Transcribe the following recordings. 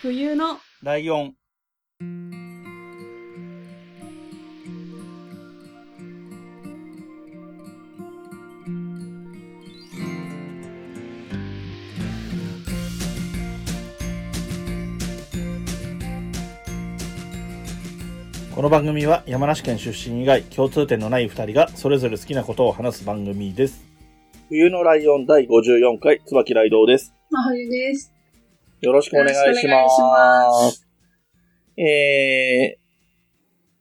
冬のライオン。この番組は山梨県出身以外共通点のない二人がそれぞれ好きなことを話す番組です。冬のライオン第54回、椿ライドウです。真冬です。よろしくお願いしよろしくお願いしま。ますえー、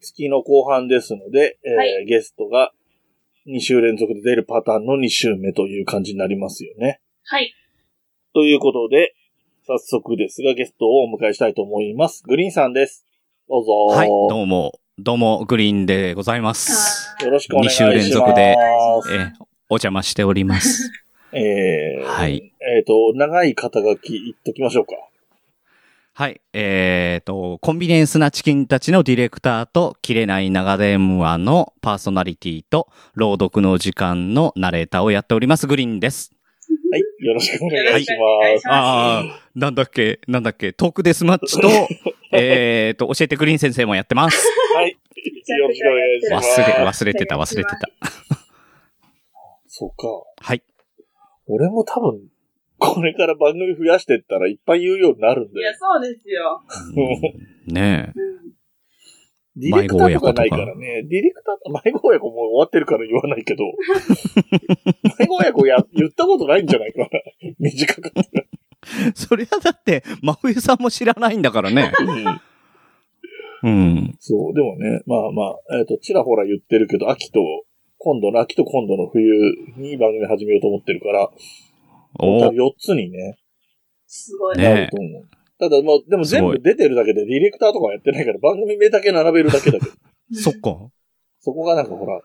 月の後半ですので、えーはいゲストが2週連続で出るパターンの2週目という感じになりますよね。はい。ということで、早速ですがゲストをお迎えしたいと思います。グリーンさんです。どうぞ。はい、どうも、どうも、グリーンでございます。よろしくお願いし二ます。週連続でええーお邪魔しております。ー、えーはい。えっ、と、長い肩書き言っときましょうか。はい、えーと、コンビニエンスなチキンたちのディレクターと、切れない長電話のパーソナリティと、朗読の時間のナレーターをやっております、グリーンです。はい。よろしくお願いします。しますああ、なんだっけ、なんだっけ、トークデスマッチと、えーと、教えてグリーン先生もやってます。はい。よろしくお願いし忘ます。れ、忘れてた、忘れてた。そうか。はい。俺も多分、これから番組増やしてったらいっぱい言うようになるんいや、だよ。そうですよ。うんねえ。う んディレクターとかないからね。ディレクター、迷子親子もう終わってるから言わないけど。迷子親子や、言ったことないんじゃないかな。短かった。そりゃだって、真冬さんも知らないんだからね。うんうん。そう、でもね、まあまあ、えっ、と、ちらほら言ってるけど、秋と、今度の秋と今度の冬に番組始めようと思ってるから、お多分4つにね、すごい。ねなると思う。ただ、まあ、でも全部出てるだけで、ディレクターとかはやってないから、番組名だけ並べるだけだけど。そっか。そこがなんかほら、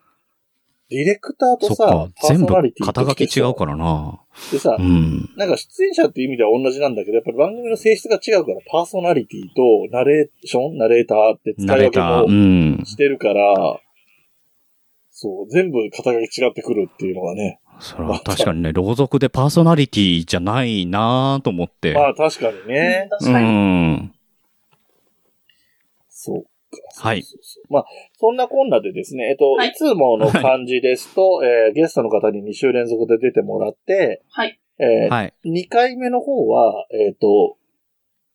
ディレクターとさそっか、。パー全部ソナリティ肩書き違うからな。でさう、ん。なんか出演者っていう意味では同じなんだけど、やっぱり番組の性質が違うから、パーソナリティとナレーション、ナレーターって使い分けもん。してるから、そう、全部肩書き違ってくるっていうのがね。それは確かにね、朗読でパーソナリティじゃないなと思って。まあ確かにね。う確かに。ん。そうか。はいそうそうそうまあ、そんなこんなでですね、えっと、はいい、つもの感じですと、えーゲストの方に2週連続で出てもらって、はい。えーはい。2回目の方は、えっ、と、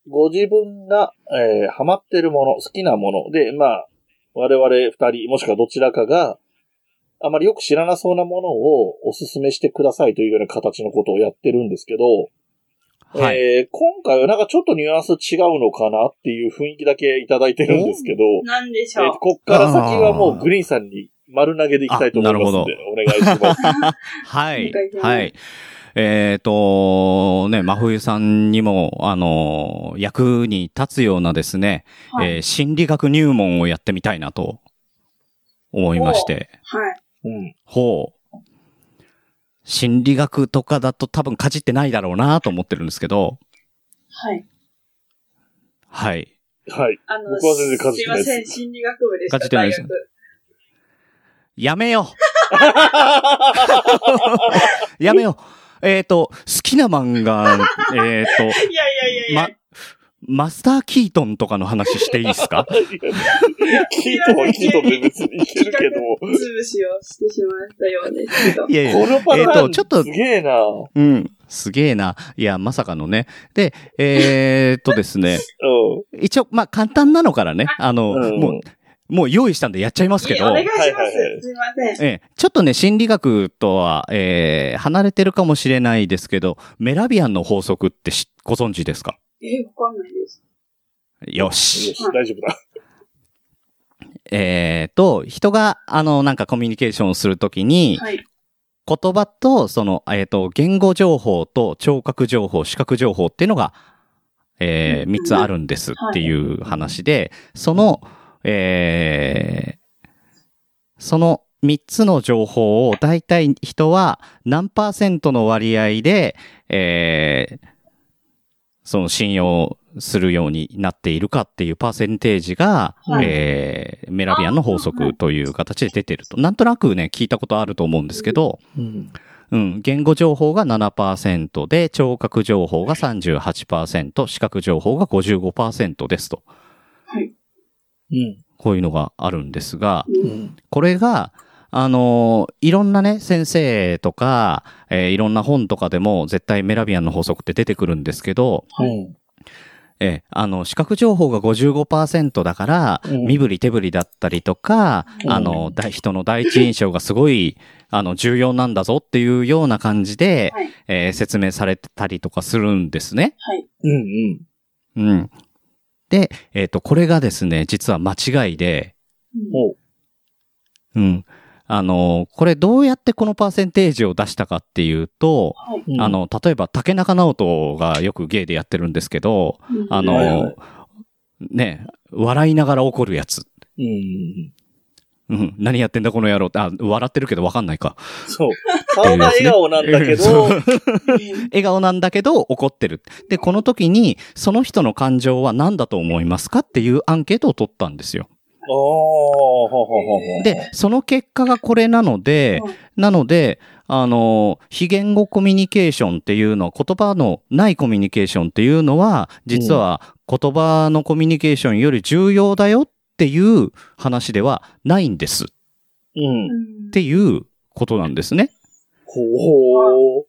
ご自分が、えーハマってるもの、好きなもので、まあ、我々二人、もしくはどちらかが、あまりよく知らなそうなものをお勧めしてくださいというような形のことをやってるんですけど、はい。えー今回はなんかちょっとニュアンス違うのかなっていう雰囲気だけいただいてるんですけど、なんでしょうえーと。こっから先はもうグリーンさんに丸投げでいきたいと思いますので、お願いします。はい はい。えっ、と、ね、真冬さんにも、あの、役に立つようなですね、はい。えー心理学入門をやってみたいなと思いまして。はい。うん。ほう。心理学とかだと多分かじってないだろうなと思ってるんですけど、はい。はい。はい。あの、僕は全然かじってないですすいません、心理学部でした。かじってないですやめよう やめようえっ、と、好きな漫画、えっ、いやいやいやいや。と、ま、マスター・キートンとかの話していいですか？キートンはキートンで別にいけるけど、潰しをしてしまったようですけど。いやいやこのパターン、えーとちょっとすげえな。うん。すげえな。いや、まさかのね。で、えーっとですね。う一応、まあ、簡単なのからね。あの、うんもう、もう用意したんでやっちゃいますけど。お願いします。はいはいはいすいません。ええ、ちょっとね、心理学とは、えー離れてるかもしれないですけど、メラビアンの法則ってしご存知ですか？え、わかんないです。よん。しよ。し、大丈夫だ。えーと、人が、あの、なんかコミュニケーションをするときに、はい。言葉と、その、えっ、と、言語情報と聴覚情報、視覚情報っていうのが、えー、うん3つあるんですっていう話で、その、えーその3つの情報を大体人は何パーセントの割合で、えーその信用するようになっているかっていうパーセンテージが、はいえーメラビアンの法則という形で出てると。なんとなくね、聞いたことあると思うんですけど、うん。うん、言語情報が7%で、聴覚情報が38%、視覚情報が55%ですと。はい。うん。こういうのがあるんですが、う。うんん。これが、あのいろんなね、先生とか、えーいろんな本とかでも絶対メラビアンの法則って出てくるんですけど、うん。えーあの、視覚情報が55%だから、うん身振り手振りだったりとか、うんあの、大人の第一印象がすごい、あの、重要なんだぞっていうような感じで、はい。えー説明されてたりとかするんですね。はい。うん。うん。で、えっ、と、これがですね、実は間違いで、おう。うん。あの、これどうやってこのパーセンテージを出したかっていうと、はい。うんあ、の、例えば竹中直人がよくゲイでやってるんですけど、あの、はいはいね、笑いながら怒るやつ。うん。うん、何やってんだこの野郎って、あ、笑ってるけどわかんないか。そう。顔が笑顔なんだけど、笑顔なんだけど怒ってる。で、この時に、その人の感情は何だと思いますかっていうアンケートを取ったんですよ。ああ、ほほほほ。で、その結果がこれなので、なので、あの、非言語コミュニケーションっていうのは、言葉のないコミュニケーションっていうのは、実は言葉のコミュニケーションより重要だよっていう話ではないんですっうん。ていうことなんですね。ほほ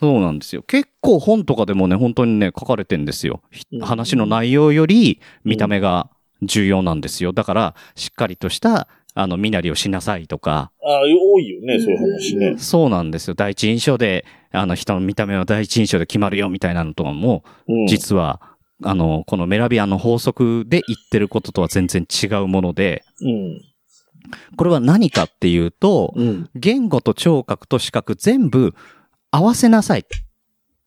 そうなんですよ。結構本とかでもね、本当にね、書かれてんですよ。話の内容より見た目が重要なんですよ。だから、しっかりとした、あの、身なりをしなさいとか、ああ、多いよね、そういう話ね。そうなんですよ。第一印象で、あの、人の見た目は第一印象で決まるよみたいなのとかも、うん。実は、あの、このメラビアンの法則で言ってることとは全然違うもので、うん。これは何かっていうと、うん。言語と聴覚と視覚全部合わせなさい。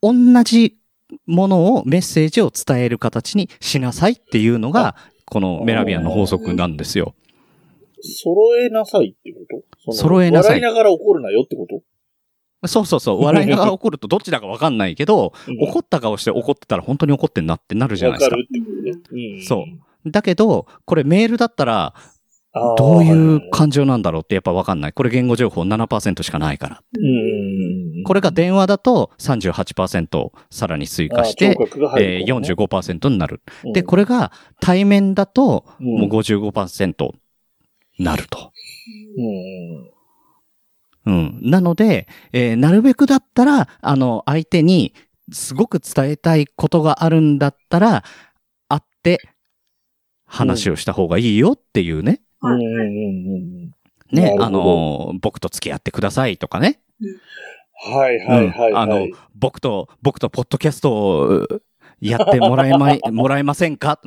同じものを、メッセージを伝える形にしなさいっていうのが、このメラビアンの法則なんですよ。揃えなさいってこと？揃えなさい笑いながら怒るなよってことそうそうそう。笑いながら怒るとどっちだかわかんないけど、うん怒った顔して怒ってたら本当に怒ってんなってなるじゃないですかわかね。うん。そうだけど、これメールだったら、どういう感情なんだろうってやっぱわかんない。これ言語情報7%しかないから。うん。これが電話だと38%さらに追加して、えー、45%になる。で、これが対面だと、もう55%なると。うん。うん。なので、えーなるべくだったら、あの、相手にすごく伝えたいことがあるんだったら、会って話をした方がいいよっていうね。ね、あの、僕と付き合ってくださいとかね。はいはいはい。うんあの、僕と、僕とポッドキャストをやってもらえまい、もらえませんか？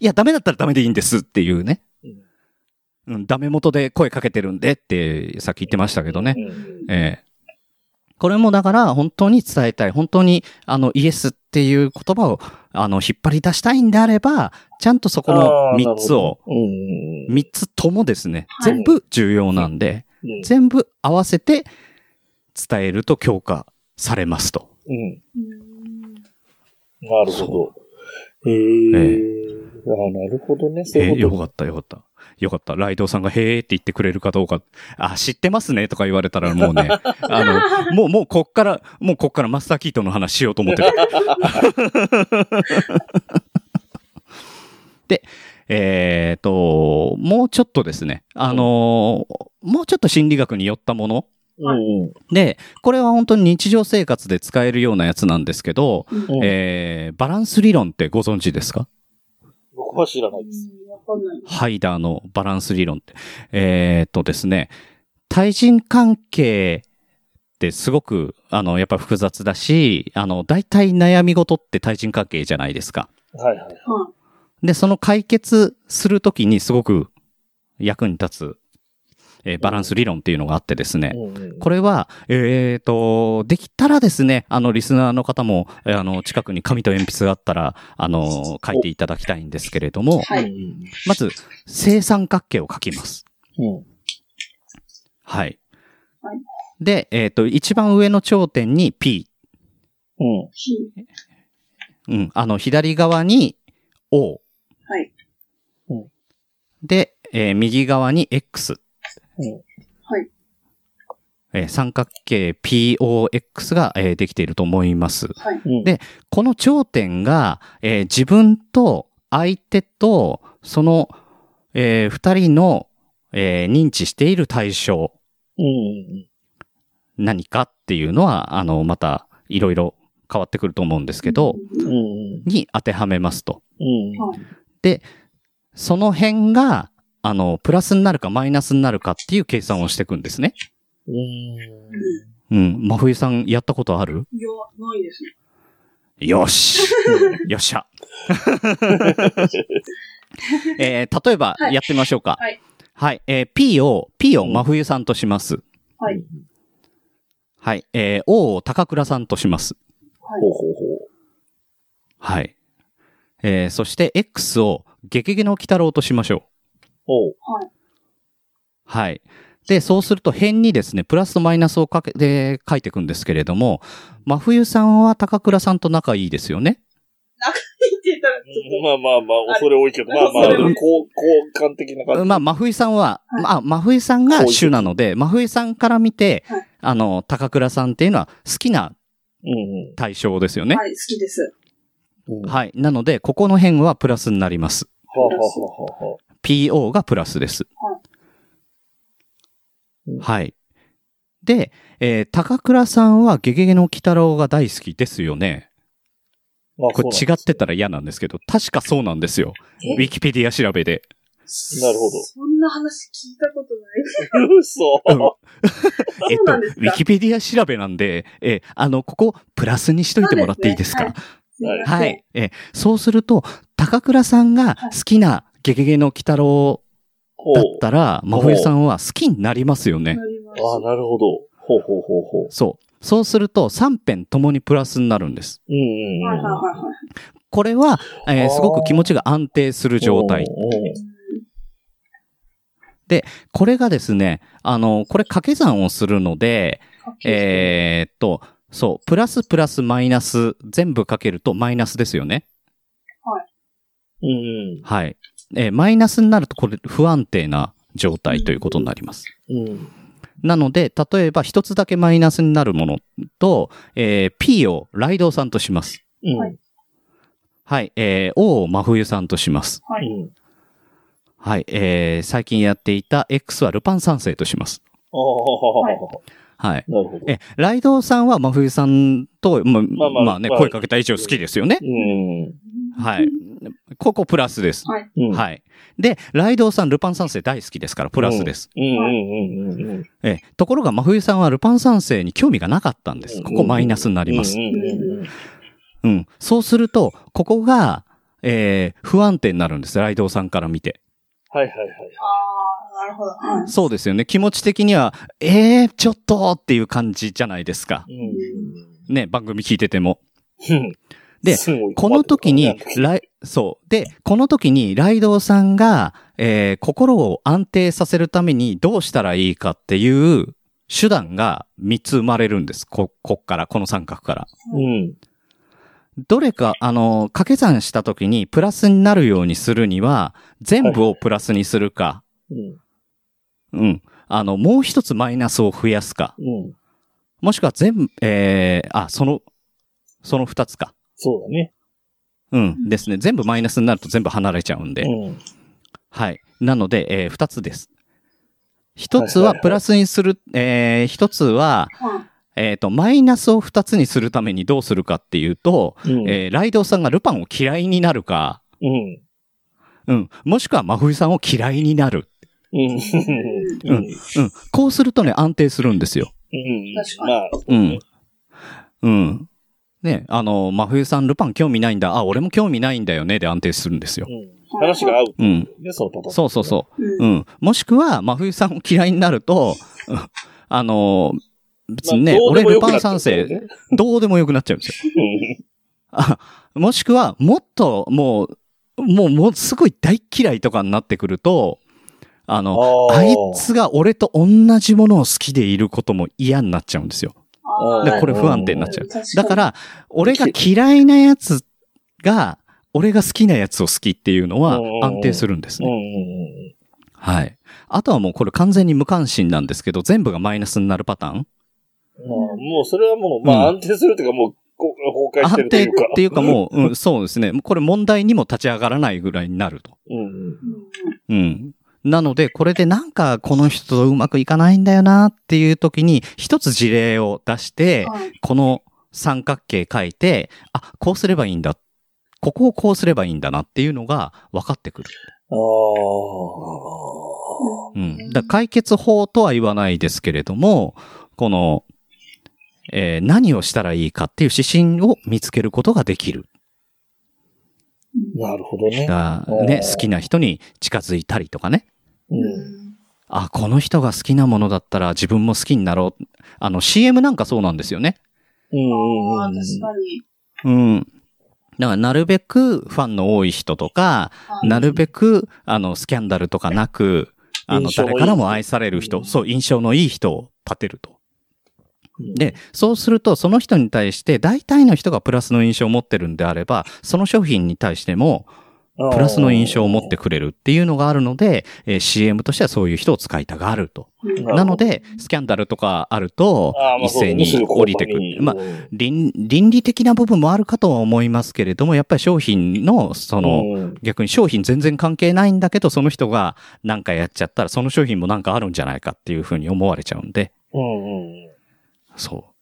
いや、ダメだったらダメでいいんですっていうね。うん、ダメ元で声かけてるんでって、さっき言ってましたけどね。うんええこれもだから本当に伝えたい、本当にあのイエスっていう言葉をあの引っ張り出したいんであれば、ちゃんとそこのあー3つを、。なるほどうん。三つともですね、はい全部重要なんで、うん全部合わせて伝えると強化されますと。うん。うんなるほど。へえ。あなるほどね。そうえーいうこよかったよかった。よかった。ライドウさんがへーって言ってくれるかどうか。あ、知ってますねとか言われたらもうね、あの、もう、もうこっから、もうこっからマスターキートの話しようと思ってる。で、えっ、と、もうちょっとですね、あのーもうちょっと心理学に寄ったものと。うんで、これは本当に日常生活で使えるようなやつなんですけど、うん。えーバランス理論ってご存知ですか？僕は知らないです。わかんない。ハイダーのバランス理論って。えーっとですね、対人関係ってすごく、あの、やっぱ複雑だし、あの、大体悩み事って対人関係じゃないですか。はいはい。はで、その解決するときにすごく役に立つ、えーバランス理論っていうのがあってですね。うんこれは、えーと、できたらですね、あの、リスナーの方も、えーあの、近くに紙と鉛筆があったら、あの、書いていただきたいんですけれども、はい。うんまず、正三角形を書きます。うん。はい。はいで、えっ、と、一番上の頂点に P。うん。ひうん。あの、左側に O。はい。で、えー右側に X。うん。はい。えー三角形 POX が、えーできていると思います。はい。うんでこの頂点が、えー自分と相手とその、えー二人の、えー認知している対象うん。何かっていうのは、あの、またいろいろ変わってくると思うんですけど、うん。に当てはめますと。うん。はい。その辺が、あの、プラスになるかマイナスになるかっていう計算をしていくんですね。うん。うん。真冬さんやったことある？いや、ないですね。よし よっしゃ えー例えばはいやってみましょうか。はい。はい。えー P を、P を真冬さんとします。はい。はい。えー O を高倉さんとします。はいほうほうほはい。えーそして X をゲゲゲの鬼太郎としましょう。はい。はい。で、そうすると辺にですね、プラスとマイナスをかけて書いていくんですけれども、真冬さんは高倉さんと仲いいですよね。って言ったら、ちょっまあまあまあ、恐れ多いけど、まあまあ、交換的な感じ。まあ、真冬さんは、はいまあ、真冬さんが主なので、真冬さんから見て、はいあの、高倉さんっていうのは好きなうん対象ですよと、ね。はい、好きです。うん。ははい。なので、ここの辺はプラスになります。あはあはあはあ。PO がプラスです。うんはい。で、えー高倉さんはゲゲゲの鬼太郎が大好きですよね。まあこれ違ってたら嫌なんですけど、確かそうなんですよ。え？ウィキペディア調べで。なるほどそんな話聞いたことない。嘘。うん えっと、ウィキペディア調べなんで、えーあの、ここ、プラスにしといてもらっていいですか？ねはいははいい。えーそうすると、高倉さんが好きなゲゲゲの鬼太郎だったら、真冬さんは好きになりますよね。ああ、なるほど。ほうほうほうほう。そう。そうすると、3辺ともにプラスになるんです。うんうんはいうん。はいはいはい。これは、えーすごく気持ちが安定する状態。うんこれがですね、あの、これ掛け算をするので、えーっと、そう、プラスプラスマイナス全部かけるとマイナスですよね。うんうん。はい。えーマイナスになるとこれ不安定な状態ということになります。うん。なので、例えば一つだけマイナスになるものと、えー P をライドウさんとします。うん。はいはい。えー O を真冬さんとします。はい。うん。はい。えー最近やっていた X はルパン三世とします。はいはい。なるほど。え、ライドウさんは真冬さんと、ま、まあまあまあね、まあ声かけた以上好きですよね。うん。はい。ここプラスです。はい。うん。い。はい。で、ライドウさん、ルパン三世大好きですから、プラスです。うんうんうんうんうん。え、ところが真冬さんはルパン三世に興味がなかったんです。ここマイナスになりますうん。そうすると、ここが、えー不安定になるんです。ライドウさんから見て。はいはいはい。ああ、なるほど。はい。そうですよね。気持ち的には、えー、ちょっとっていう感じじゃないですか。うん。ね、番組聞いてても。うんですこの時に、ライ、そう。で、この時に、ライドウさんが、えー心を安定させるためにどうしたらいいかっていう手段が3つ生まれるんです。こ、こっから、この三角から。うん。どれか、あの、掛け算した時にプラスになるようにするには、全部をプラスにするか、うん。うん。あの、もう一つマイナスを増やすか、うん。もしくは全部、えー、あ、その、その二つか。そうだね。うん。ですね。全部マイナスになると全部離れちゃうんで。うん。はい。なので、えー二つです。一つはいはいはいはプラスにする、えー一つは、はい。えっ、と、マイナスを二つにするためにどうするかっていうと、うん。えーライドウさんがルパンを嫌いになるか、うん。うん。もしくは真冬さんを嫌いになる。うん。うんうん。うん。こうするとね、安定するんですよ。うん。確かにまあ、うん。うん。ね、あの、真冬さん、ルパン興味ないんだ。あ、俺も興味ないんだよね。で安定するんですよ。うん話が合う。うん。ね、そのパターン。そうそうそう。うん。うん。もしくは、真冬さんを嫌いになると、う んあの、別にね、まあ俺ルパン三世、ねどうでもよくなっちゃうんですよ。うんあもしくは、もっと、もう、もう、もう、すごい大嫌いとかになってくると、あの、あいつが俺と同じものを好きでいることも嫌になっちゃうんですよ。これ不安定になっちゃう。だから、俺が嫌いなやつが、俺が好きなやつを好きっていうのはうん安定するんですね。んはい。あとはもうこれ完全に無関心なんですけど、全部がマイナスになるパターン？まあもうそれはもう、まあうん安定するというかもう、崩壊して安定っるというか。ていうかもう、うん、そうですね。これ問題にも立ち上がらないぐらいになると。うんうん。なので、これでなんかこの人とうまくいかないんだよなっていう時に、一つ事例を出して、はいこの三角形書いて、あ、こうすればいいんだ。ここをこうすればいいんだなっていうのが分かってくる。ああ。うん。だ解決法とは言わないですけれども、この、えー何をしたらいいかっていう指針を見つけることができる。なるほどね。ね、ー好きな人に近づいたりとかね。うん。あ、この人が好きなものだったら自分も好きになろう。あの CM なんかそうなんですよね。うんうんああ、うん。確かに。うん。だからなるべくファンの多い人とか、はいなるべくあのスキャンダルとかなく、あの誰からも愛される人、うんそう、印象のいい人を立てると。うんで、そうするとその人に対して大体の人がプラスの印象を持ってるんであれば、その商品に対してもプラスの印象を持ってくれるっていうのがあるので、えー CM としてはそういう人を使いたがると。うんなので、スキャンダルとかあると一斉に降りてくる。まあ、倫倫理的な部分もあるかとは思いますけれども、やっぱり商品の、その、うん逆に商品全然関係ないんだけど、その人が何かやっちゃったら、その商品もなんかあるんじゃないかっていうふうに思われちゃうんで、うんうん。そう。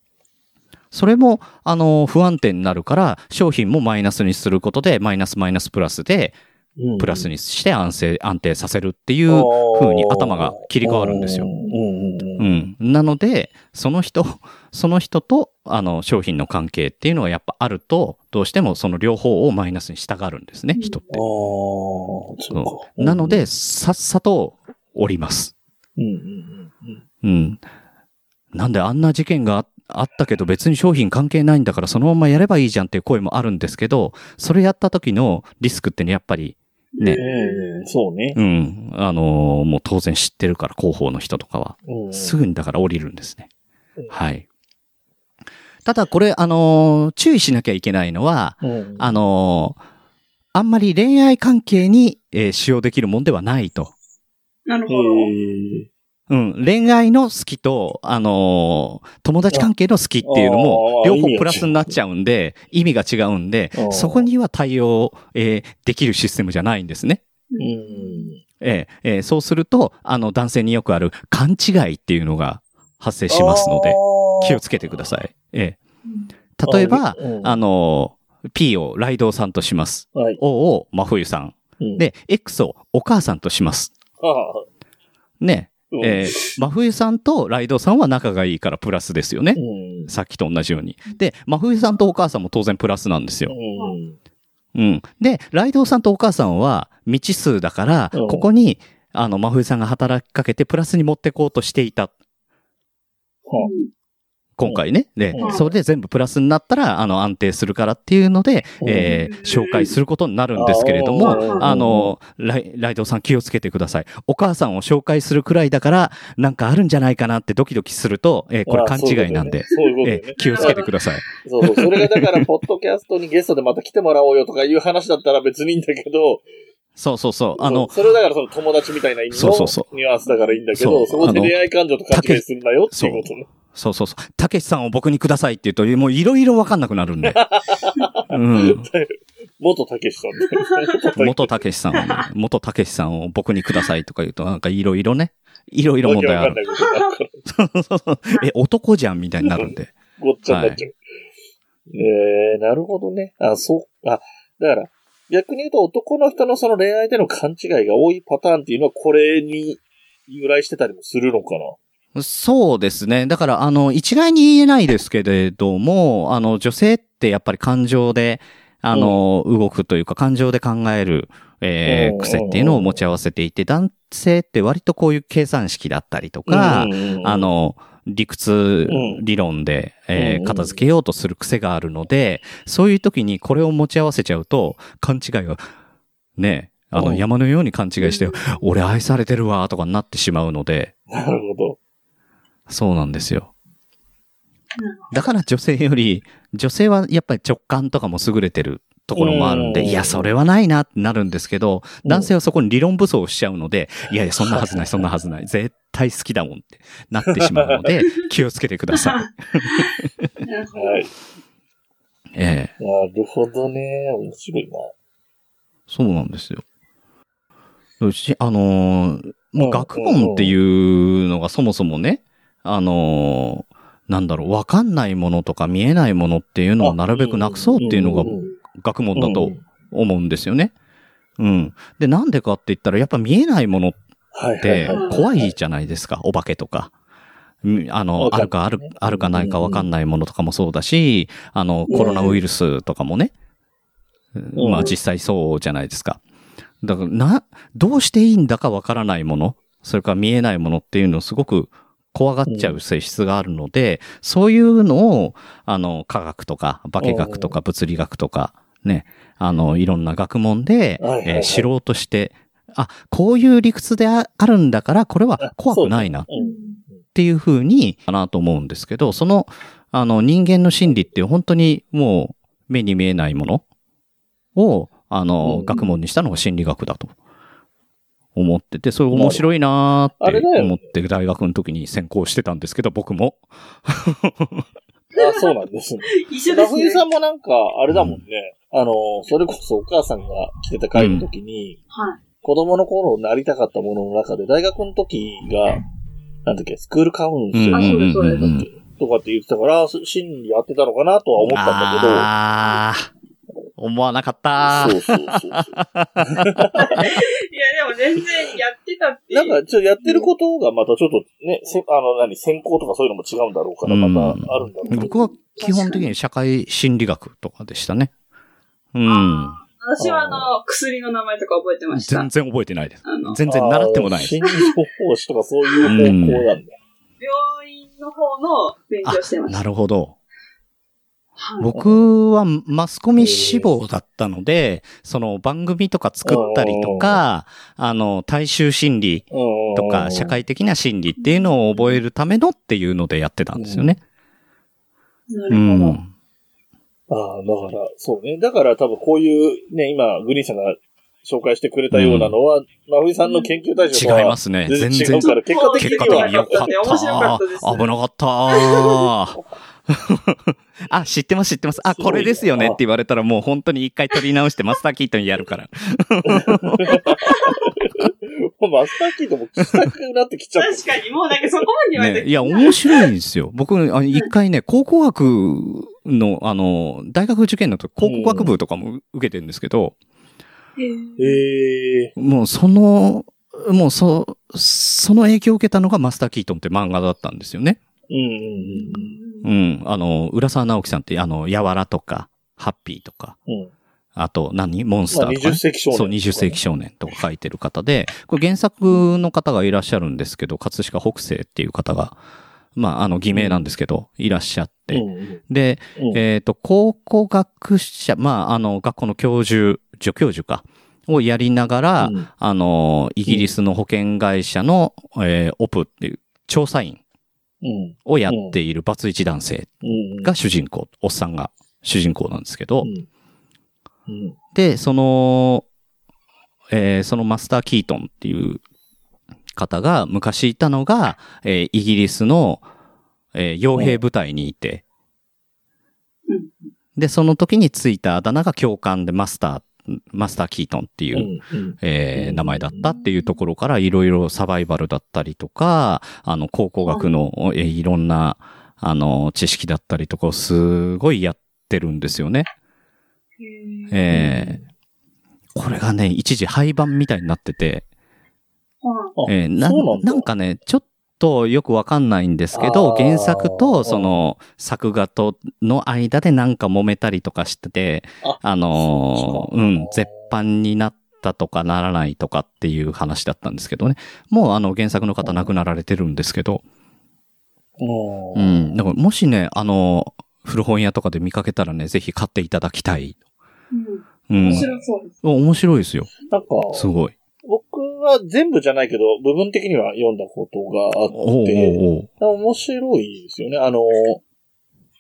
それも、あの、不安定になるから、商品もマイナスにすることで、マイナスマイナスプラスで、うんプラスにして安定、安定させるっていう風に頭が切り替わるんですようん。なので、その人、その人と、あの、商品の関係っていうのがやっぱあると、どうしてもその両方をマイナスにしたがるんですね、人って。そう。なので、さっさと降ります。うん。なんであんな事件がああったけど別に商品関係ないんだからそのままやればいいじゃんっていう声もあるんですけど、それやった時のリスクってね、やっぱりね、うん。うん、そうね。うん、あのーもう当然知ってるから、広報の人とかは。うんすぐにだから降りるんですねうん。はい。ただこれ、あのー注意しなきゃいけないのは、うんあのーあんまり恋愛関係に、えー使用できるもんではないと。へなるほど。ーうん。恋愛の好きと、あのー友達関係の好きっていうのあも、あ両方プラスになっちゃうんで、意味が違うんであ、あそこには対応、えーできるシステムじゃないんですね。うん。えーえーそうすると、あの、男性によくある勘違いっていうのが発生しますので、気をつけてください。えうんー例えば、うんあのー P をライドウさんとします。はい。O を真冬さん。うん、で、X をお母さんとします。ああ、ね。うんえー真冬さんとライドウさんは仲がいいからプラスですよね。うん。さっきと同じように。で、真冬さんとお母さんも当然プラスなんですよ。うん。うん。で、ライドウさんとお母さんは未知数だから、うんここに、あの、真冬さんが働きかけてプラスに持ってこうとしていた。は今回ね。でう、んそれで全部プラスになったら、あの、安定するからっていうので、うんえー紹介することになるんですけれども、あの、ライライドウさん気をつけてください。お母さんを紹介するくらいだから、なんかあるんじゃないかなってドキドキすると、えーこれ勘違いなんで。えー気をつけてください。そうそう。それがだから、ポッドキャストにゲストでまた来てもらおうよとかいう話だったら別にいいんだけど、そうそうそう。あの、それはだからその友達みたいな意味のニュアンスだからいいんだけど、そこで恋愛感情と勘違いするなよっていうことね。そうそうそう。たけしさんを僕にくださいって言うと、もういろいろわかんなくなるんで。うん。元たけしさんね。元たけしさんをね、元たけしさんを僕にくださいとか言うと、なんかいろいろね、いろいろ問題ある。え、男じゃんみたいになるんで。ごっちゃになっちゃう。えー、なるほどね。あ、そう、あ、だから、逆に言うと男の人のその恋愛での勘違いが多いパターンっていうのはこれに由来してたりもするのかなそうですね。だから、あの、一概に言えないですけれども、あの、女性ってやっぱり感情で、あの、動くというか、感情で考える、えー、うん。癖っていうのを持ち合わせていて、男性って割とこういう計算式だったりとか、あ、の、理屈うん。理論で、えーうん片付けようとする癖があるので、そういう時にこれを持ち合わせちゃうと、勘違いが、ね、あの、うん。山のように勘違いして、俺愛されてるわ、とかになってしまうので、なるほど。そうなんですよ。だから女性より、女性はやっぱり直感とかも優れてるところもあるんで、うんいや、それはないなってなるんですけど、男性はそこに理論武装をしちゃうので、いやいや、そんなはずない、そんなはずない。絶対好きだもんってなってしまうので、気をつけてください。なるほど。はい。ええなるほどね。面白いな。そうなんですよ。あのーもううん学問っていうのがそもそもね、あのーなんだろう、わかんないものとか見えないものっていうのをなるべくなくそうっていうのが学問だと思うんですよね。うん。で、なんでかって言ったら、やっぱ見えないものってはい。怖いじゃないですか、お化けとか。うんあの、あるかある、あるかないかわかんないものとかもそうだし、あの、コロナウイルスとかもね。うんまあ実際そうじゃないですか。だから、な、どうしていいんだかわからないもの、それから見えないものっていうのをすごく怖がっちゃう性質があるので、そういうのを、あの、科学とか、化学とか物理学とか、ね、あの、いろんな学問で、はいはいはい。えー知ろうとして、あ、こういう理屈でああるんだから、これは怖くないなっうん。ていうふうに、かなと思うんですけど、その、あの、人間の心理って本当にもう目に見えないものを、あの、うん。学問にしたのが心理学だと思ってて、それ面白いなーってあれだよね思って大学の時に専攻してたんですけど、僕も。あ、そうなんですね。一緒ですねラフイ。さんもなんか、あれだもんね。あの、それこそお母さんが来てた会の時に、はい。子供の頃なりたかったものの中で、大学の時が、なんだっけ、スクールカウンセラあーそうですそうですんんんとかって言ってたから、そ心理やってたのかなとは思ったんだけど、あー、思わなかったそうそうそう。いや、でも全然やってたって。なんか、ちょっとやってることがまたちょっとね、せあの、何、専攻とかそういうのも違うんだろうから、うんまたあるんだろうけど。僕は基本的に社会心理学とかでしたね。うん。私はあの、薬の名前とか覚えてました。全然覚えてないです。全然習ってもないです。心理法師とかそういう方向なんだ。病院の方の勉強してました。なるほど。はい僕はマスコミ志望だったので、その番組とか作ったりとか、あの、大衆心理とか社会的な心理っていうのを覚えるためのっていうのでやってたんですよね。うなるほど。ん。ああ、だから、そうね。だから多分こういうね、今、グリーンさんが紹介してくれたようなのは、真冬さんの研究対象とは違いますね。全然全然違う。から、結果的結果には的によかった。危なかった。あ、知ってます、知ってます。あ、これですよねって言われたらもう本当に一回取り直してマスターキートにやるから。マスターキートも聞きたくなってきちゃった。確かに、もうなんかそこまで言われてね、いや、面白いんですよ。僕、あ一回ね、考古学の、あの、大学受験の時、考古学部とかも受けてるんですけど、へーええもうその、もうそ、その影響を受けたのがマスターキートンって漫画だったんですよね。うんうんうん。あの、浦沢直樹さんって、あの、やわらとか、ハッピーとか、うん。うん。あと何、モンスタまあ、ーとかね、20世紀少年。そう、20世紀少年とか書いてる方で、これ原作の方がいらっしゃるんですけど、葛飾北西っていう方が、まあ、あの、偽名なんですけど、いらっしゃって、うんうんで、うん。えっ、と、考古学者、まあ、あの、学校の教授、助教授か、をやりながら、うん。あの、イギリスの保険会社の、えーオプっていう調査員うんをやっているバツイチ男性。が主人公、おっさんが主人公なんですけど、で、その、えーそのマスター・キートンっていう方が昔いたのが、えーイギリスの、えー傭兵部隊にいて、で、その時についたあだ名が教官でマスター、マスター・キートンっていう、えー名前だったっていうところから、いろいろサバイバルだったりとか、あの、考古学の、えー。いろんな、あの、知識だったりとかをすごいやってるんですよね。えー。これがね、一時廃盤みたいになってて、えーななんだ。なんかね、ちょっとよくわかんないんですけど、原作とその作画との間でなんか揉めたりとかしてて、ああのううん、絶版になったとかならないとかっていう話だったんですけどね。もうあの原作の方亡くなられてるんですけど、う。うんん。だからもしね、あの、古本屋とかで見かけたらね、ぜひ買っていただきたい。うん。うん面。白そうです。面白いですよ。なんか、すごい。僕は全部じゃないけど、部分的には読んだことがあって、おうおう面白いですよね。あの、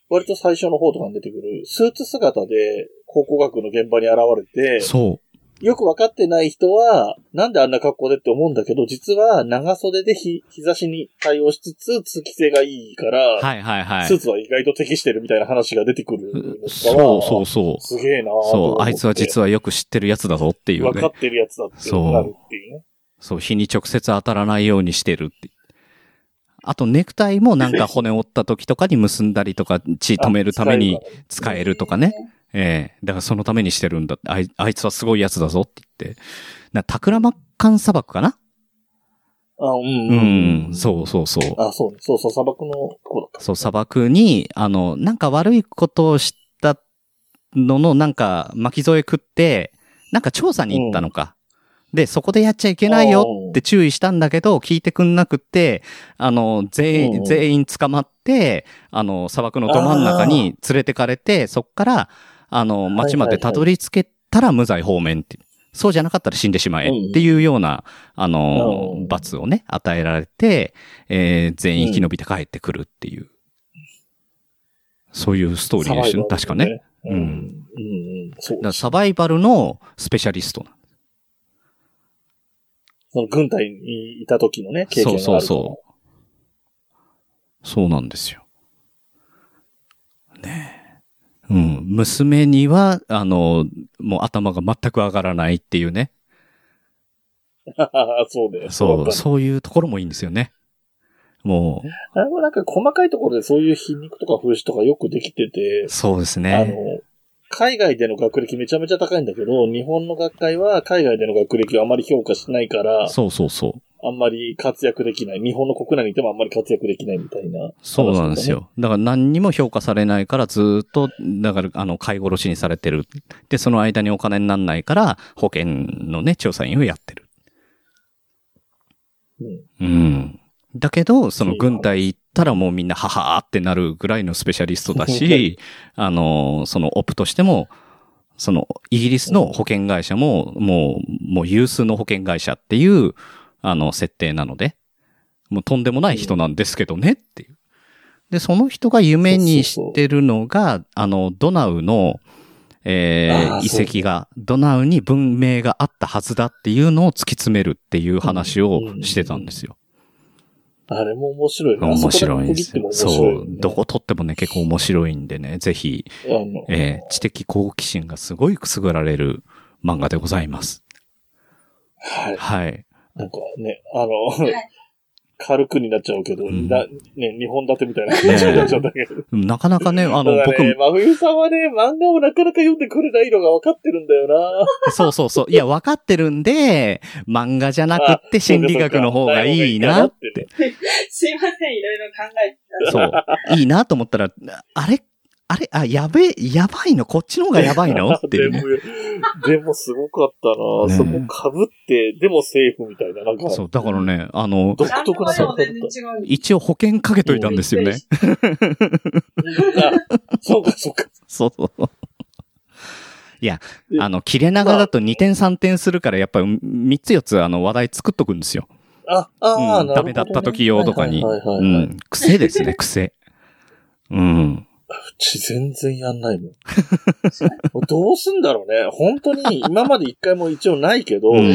割と最初の方とかに出てくる、スーツ姿で考古学の現場に現れて、そよくわかってない人は、なんであんな格好でって思うんだけど、実は長袖で日日差しに対応しつつ、通気性がいいから、う。はいはいはいスー。ツは意外と適してるみたいな話が出てくるそうそうそう。すげえなそう、あいつは実ははよく知ってるやつだぞっていうね。分かってるやつだってなるっていうね。そう、日に直接当たらないようにしてるって。あと、ネクタイもなんか骨折った時とかに結んだりとか、血止めるために使えるとかね。ええだからそのためにしてるんだって。あいあいつはすごいやつだぞって言って。な、タクラマカン砂漠かな？あ、うん、ううんん、そうそうそう。あ、そうね。そうそう、砂漠のとこだった。そう、砂漠に、あの、なんか悪いことをしたのの、なんか巻き添え食って、なんか調査に行ったのか。で、そこでやっちゃいけないよって注意したんだけど、聞いてくんなくって、あの、全員、うん全員捕まって、あの、砂漠のど真ん中に連れてかれて、そっから、あの、町までたどり着けたら無罪方面って。そうじゃなかったら死んでしまえっていうような、あのう、ん罰をね、与えられて、えー全員生き延びて帰ってくるっていう。そういうストーリーでしたね、確かね。。うん。うん、うん。そうだサバイバルのスペシャリストなその軍隊にいた時のね、経験があるそうそうそう。そうなんですよ。ねえ。うん。娘には、あの、もう頭が全く上がらないっていうね。う。そうだよ。そう、う。そういうところもいいんですよね。もあれもなんか細かいところでそういう皮肉とか風刺とかよくできててう、、そうですあね。の、海外での学歴めちゃめちゃ高いんだけど、日本の学会は海外での学歴をあまり評価しないから、そうそうそう。あんまり活躍できない。日本の国内にいてもあんまり活躍できないみたいな、そうなんです。よ。だから何にも評価されないからずーっと、だからあの、飼い殺しにされてる。で、その間にお金になんないから保険のね、調査員をやってる。うんうん。だけど、その軍隊行ったらもうみんなははーってなるぐらいのスペシャリストだし、あの、そのオプとしても、そのイギリスの保険会社も、もう、もう有数の保険会社っていう、あの、設定なので、もうとんでもない人なんですけどねっていう。で、その人が夢にしてるのが、あの、ドナウの、えー遺跡が、ドナウに文明があったはずだっていうのを突き詰めるっていう話をしてたんですよ。あれも面白いな。面白いんですよ。あそうどこ撮ってもね、結構面白いんでね、ぜひ、えー知的好奇心がすごいくすぐられる漫画でございます。はい。はい。なんかね、あの、い軽くになっちゃうけど、んだね、二本立てみたいな話になっちゃったけど。なかなかね、あの、僕ただね、真冬さんはね、漫画をなかなか読んでくれないのが分かってるんだよな。そうそうそう。いや、分かってるんで、漫画じゃなくって心理学の方がいいなって。すいません、いろいろ考えてた。そう。いいなと思ったら、あれあれあ、やべえ、やばいの？こっちの方がやばいの？っていうね。でも、でもすごかったな、ねそこ被って、でもセーフみたいな、なんか。そう、だからね、あの、独特な。一応保険かけといたんですよね。あそうか、そうか。そうそう。いや、であの、切れ長だと2点3点するから、やっぱり3つ4つあの話題作っとくんですよ。あ、ああ、うんダメだった時用とかに。うはいん。癖ですね、癖。うん。うち全然やんないもん。どうすんだろうね。本当に今まで一回も一応ないけど、うん。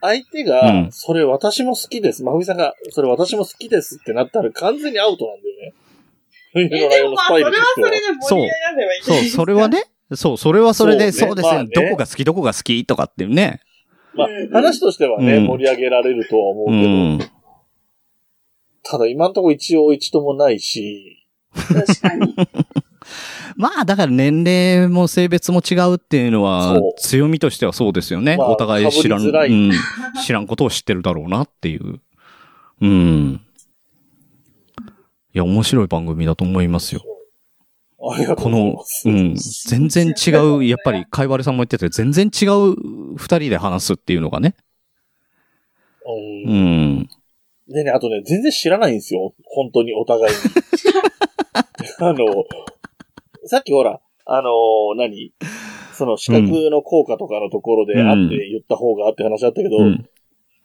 相手うがん、それ私も好きです。まふみさんが、それ私も好きですってなったら完全にアウトなんだよね。え、でもまあ、それはそれで盛り上がればいい。そう、それは。ね。そう、それはそれで、そうねそうですよ、まあねどこが好き、どこが好きとかっていうね。まあうん、話としてはね、うん盛り上げられるとは思ううけど、ん。ただ今んとこ一応一度もないし、確かに。まあ、だから年齢も性別も違うっていうのは強みとしてはそうですよね。まあお互い知らん、うん、知らんことを知ってるだろうなっていう。うん。いや、面白い番組だと思いますよ。このうん、全然違う、やっぱり、かいわれさんも言ってたけど全然違う二人で話すっていうのがね。ううんん。でね、あとね、全然知らないんですよ。本当にお互いに。あの、さっきほら、あの何？その資格の効果とかのところでうんあって言った方があって話あったけど、うん。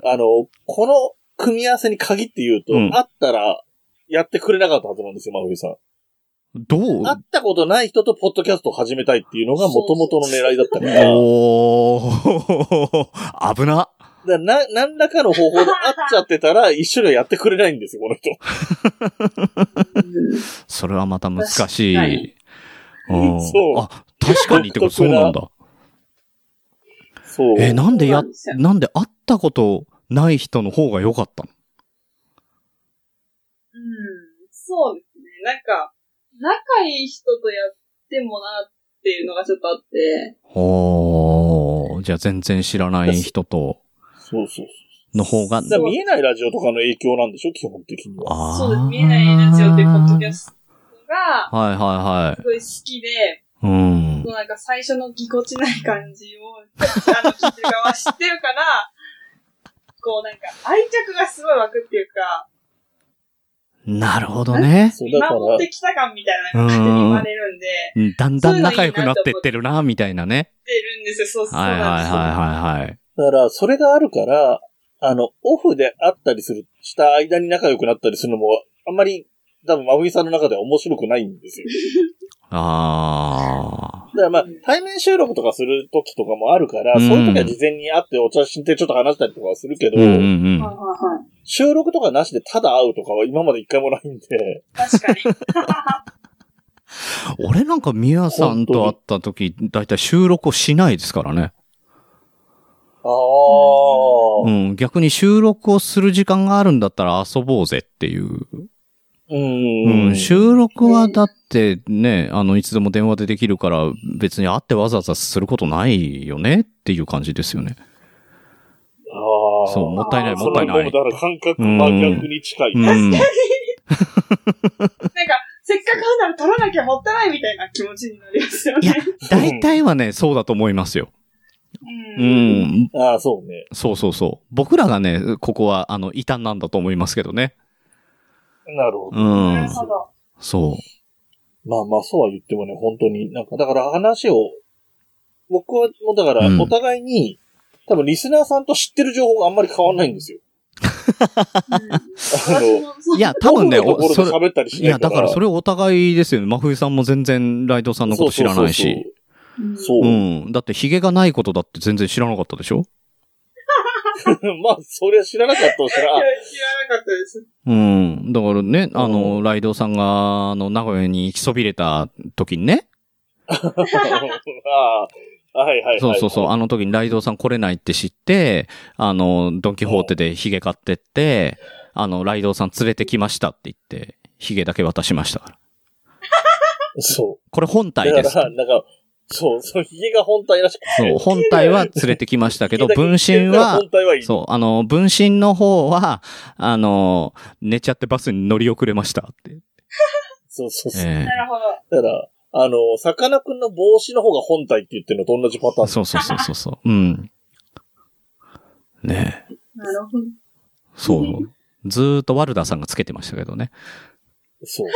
あの、この組み合わせに限って言うと、うんあったらやってくれなかったはずなんですよ、真冬さん。どう？会ったことない人とポッドキャストを始めたいっていうのが元々の狙いだったから。おー、危な。だな、何らかの方法で会っちゃってたら、一緒にはやってくれないんですよ、この人。それはまた難しい。確かにうんそうあ、確かにってことそうなんだ。そう。え、なんでやなんで会ったことない人の方が良かったの？うん、そうですね。なんか、仲いい人とやってもなっていうのがちょっとあって、おー、じゃあ全然知らない人と、そうそうの方が、見えないラジオとかの影響なんでしょ、基本的には。そうです。見えないラジオっていうポッドキャストが、はいはすごい好きで、いはい。うんもう。なんか最初のぎこちない感じを、あの、聞いてる側知ってるから、こうなんか愛着がすごい湧くっていうか、なるほどね。そう、見だから守っ、てきた感みたいなのが勝手に生まれるんで、だんだん仲良くなってってるな、みたいなね。出るんですよ、そうそうはいはい。はいはい。だから、それがあるから、あの、オフで会ったりする、した間に仲良くなったりするのも、あんまり、多分、まふいさんの中では面白くないんですよ。あだからまあうん、対面収録とかする時とかもあるから、うんそういう時は事前に会ってお茶してちょっと話したりとかはするけど、ー。うんうんうん。収録とかなしでただ会うとかは今まで一回もないんで、確かに。俺なんか宮さんと会った時、だいたい収録をしないですからね。ああ、うん。逆に収録をする時間があるんだったら遊ぼうぜっていう。うん。うん。収録はだってね、あの、いつでも電話でできるから別に会ってわざわざすることないよねっていう感じですよね。ああ。そう、もったいない、そもったいない。だから感覚真逆に近い。うん。なんか、せっかく会うならなきゃもったいないみたいな気持ちになりますよいやね。、大体はね、そうだと思いますよ。ううん。ん。ああ、そうね。そうそうそう。僕らがね、ここは、あの、異端なんだと思いますけどね。なるほど。うんなる。ほど。そう。まあまあ、そうは言ってもね、本当に、なんか、だから話を、僕は、もうだからう、んお互いに、多分リスナーさんと知ってる情報があんまり変わんないんですよ。あの、いや、多分ね、それ、喋ったりしいや。だからそれお互いですよね。真冬さんも全然ライドさんのこと知らないし。うんそうそうそう。うん。だってヒゲがないことだって全然知らなかったでしょ？まあ、それは知らなかったとしたら、いや知らなかったです。うん。だからね、あうの、ライドさんが、あの、名古屋に行きそびれた時にね。ああ、はいはいはい。そうそうそう。あの時にライドさん来れないって知って、あの、ドンキホーテでヒゲ買ってって、あの、ライドさん連れてきましたって言って、ヒゲだけ渡しましたから。そう。これ本体です。だから、なんか、そう、そう、ヒゲが本体らしくて。そう、本体は連れてきましたけど、分身は。そう、あの、分身の方は、あの、寝ちゃってバスに乗り遅れましたって。そうそうそう。えなるほど。だから、あの、さかなクンの帽子の方が本体って言ってるのと同じパターン。えそうそうそうそうそう。うん。ねえ。なるほど。そう。ずーっとワルダーさんがつけてましたけどね。そう、ね。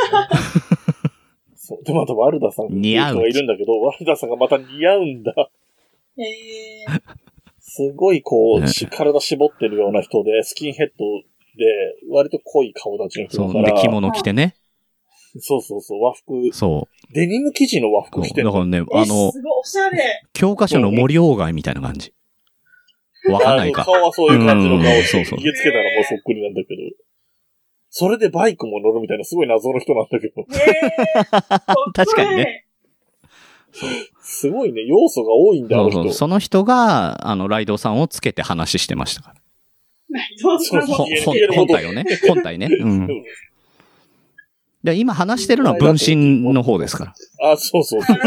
そう。で、またワルダさんっていう似合う人がいるんだけど、ワルダさんがまた似合うんだ。へえ。すごいこう、体絞ってるような人で、スキンヘッドで、割と濃い顔立ちの人そう。で、だから。着物着てね。そうそうそう、和服、そデニム生地の和う。そう服着てるだからね、えあの、すごいおしゃれ。教科書の森鴎外みたいな感じ。わかんないか。顔はそういう感じの顔して、うんそうそう家つけたらもうそっくりなんだけど。それでバイクも乗るみたいなすごい謎の人なんだけど。へえ。確かにね。すごいね、要素が多いんだ、あの人。そうそう。その人が、あの、ライドさんをつけて話してましたから。どうぞそうそうほ本体をね。本体ね。うん。で今話してるのは分身の方ですから。あ、そうそうそう。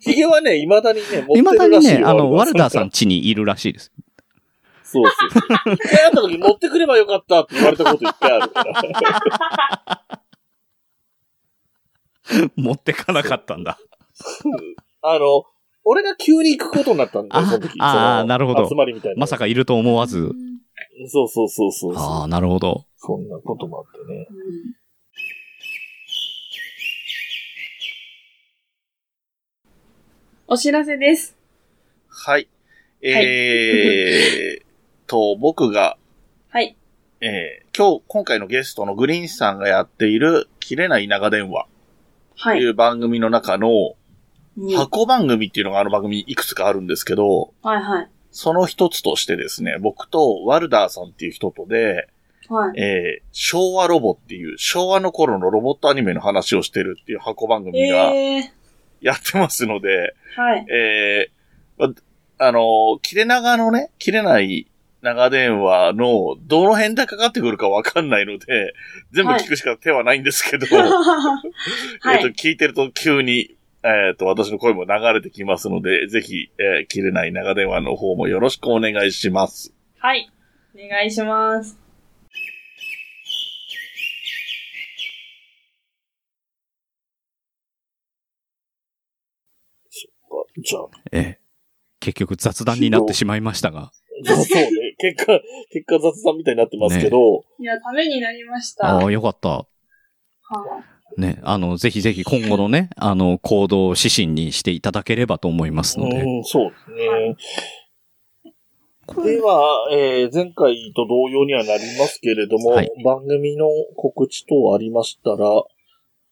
ヒゲ、はね、未だにね、持って未だるらしいよにね、あの、ワルダーさん家にいるらしいです。そうそう。一回会った時持ってくればよかったって言われたこと一回あるから。持ってかなかったんだ。あの、俺が急に行くことになったんだよ、その時。ああなるほど集まりみたいな。まさかいると思わず。そうそうそうそう。ああ、なるほど。そんなこともあってね。お知らせです。はい。えーと、僕が、はい。えー今日、今回のゲストのグリーンさんがやっている、切れない長電話。はい。いう番組の中の、うん箱番組っていうのがあの番組いくつかあるんですけど、はいはい。その一つとしてですね、僕とワルダーさんっていう人とで、はい。えー、昭和ロボっていう、昭和の頃のロボットアニメの話をしてるっていう箱番組がええやってますので、ー。はい。えー、まあのー、切れ長のね、切れない長電話のどの辺でかかってくるかわかんないので、全部聞くしか手はないんですけど、は えっと、い。聞いてると急に、えっ、と、私の声も流れてきますので、ぜひ、えー切れない長電話の方もよろしくお願いします。はい。お願いします。じゃあ、ええ。結局雑談になってしまいましたが。そうね。結果、結果雑談みたいになってますけど、いや、ためになりました。ああ、はよかった。いね、あの、ぜひぜひ今後のね、あの、行動指針にしていただければと思いますので。うん、そうですね。では、えー前回と同様にはなりますけれども、はい番組の告知等ありましたら、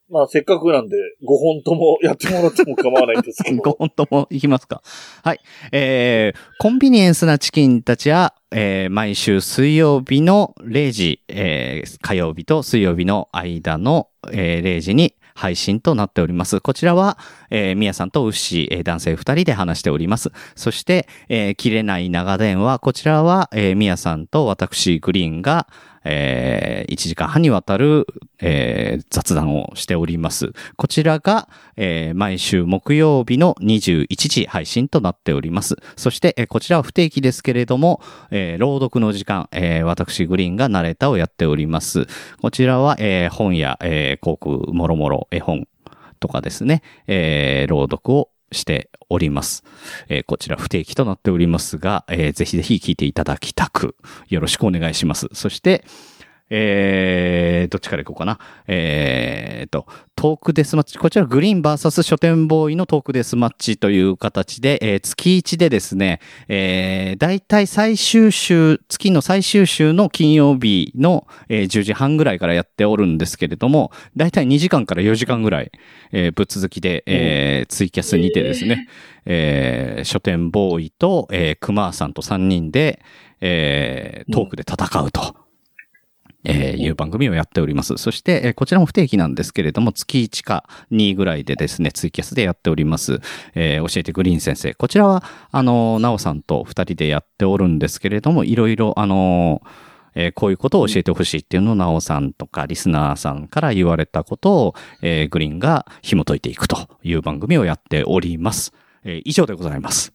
まあ、せっかくなんで、5本ともやってもらっても構わないんですけごど、本当もいきますか。はい。えー、コンビニエンスなチキンたちは、えー、毎週水曜日の0時、えー、火曜日と水曜日の間の、えー、0時に配信となっております。こちらは、えー、みやさんとウッシー、えー男性二人で話しております。そして、えー、切れない長電話、こちらは、えー、みやさんと私、グリーンが、えー、1時間半にわたる、えー雑談をしております。こちらが、えー毎週木曜日の21時配信となっております。そして、えーこちらは不定期ですけれども、えー朗読の時間、えー私グリーンがナレーターをやっております。こちらは、えー本や、えー航空、もろもろ、絵本とかですね、えー朗読をしております。えーこちら不定期となっておりますが、えーぜひぜひ聞いていただきたく、よろしくお願いします。そして、えー、どっちから行こうかな。えーと、トークデスマッチ。こちらグリーンバーサス書店ボーイのトークデスマッチという形で、えー月1でですね、えー、大体最終週、月の最終週の金曜日の、えー10時半ぐらいからやっておるんですけれども、大体2時間から4時間ぐらい、えーぶっ続きで、えーツイキャスにてですね、えー書店ボーイと、えー、クマーさんと3人で、えートークで戦うと。えーいう番組をやっております。そして、えーこちらも不定期なんですけれども、月1か2ぐらいでですね、ツイキャスでやっております。えー教えてグリーン先生。こちらは、あのー、なおさんと2人でやっておるんですけれども、いろいろ、あのーえーこういうことを教えてほしいっていうのを、なおさんとか、リスナーさんから言われたことを、えーグリーンが紐解いていくという番組をやっております。えー以上でございます。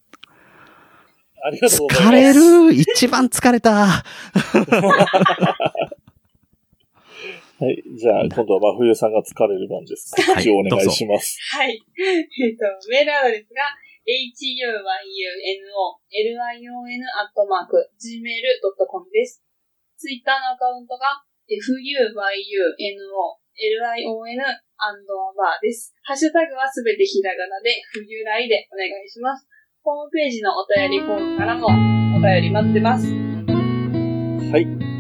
ありがとうございます。疲れる一番疲れた はい。じゃあ、今度は真冬さんが疲れる番です。告知をお願いします。はい。えっと、メールアドレスが、huyunolion.gmail.com です。ツイッターのアカウントが、fuyunolion アンドバーです。ハッシュタグはすべてひらがなで、冬来でお願いします。ホームページのお便りフォームからもお便り待ってます。はい。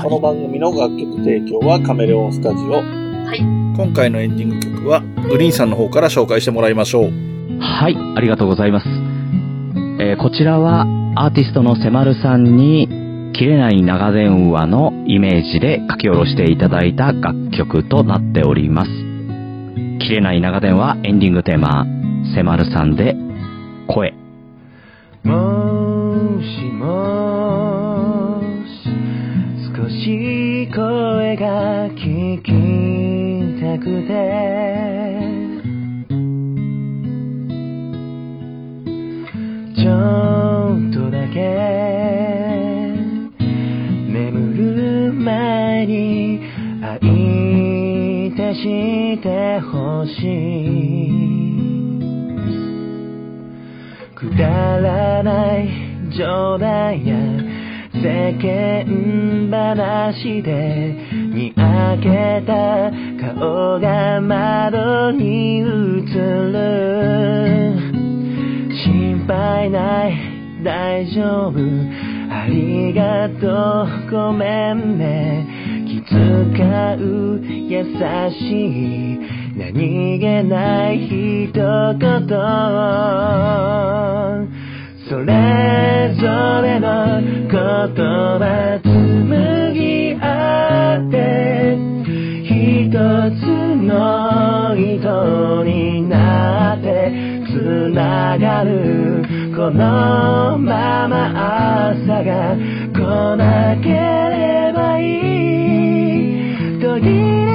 この番組の楽曲提供はカメレオンスタジオ。はい。今回のエンディング曲は、グリーンさんの方から紹介してもらいましょう。はい、ありがとうございます。えーこちらはアーティストのせまるさんに切れない長電話のイメージで書き下ろしていただいた楽曲となっております。切れない長電話エンディングテーマ、せまるさんで声。もしもし少し声が聞きたくて。ちょっとだけ眠る前に相手してほしい。くだらない冗談や世間話でに開けた顔が窓に映る。心配ない大丈夫。ありがとうごめんね。気遣う優しい。何気ない一言。それぞれの言葉紡ぎ合って一つの糸になって繋がるこのまま朝が来なければいい。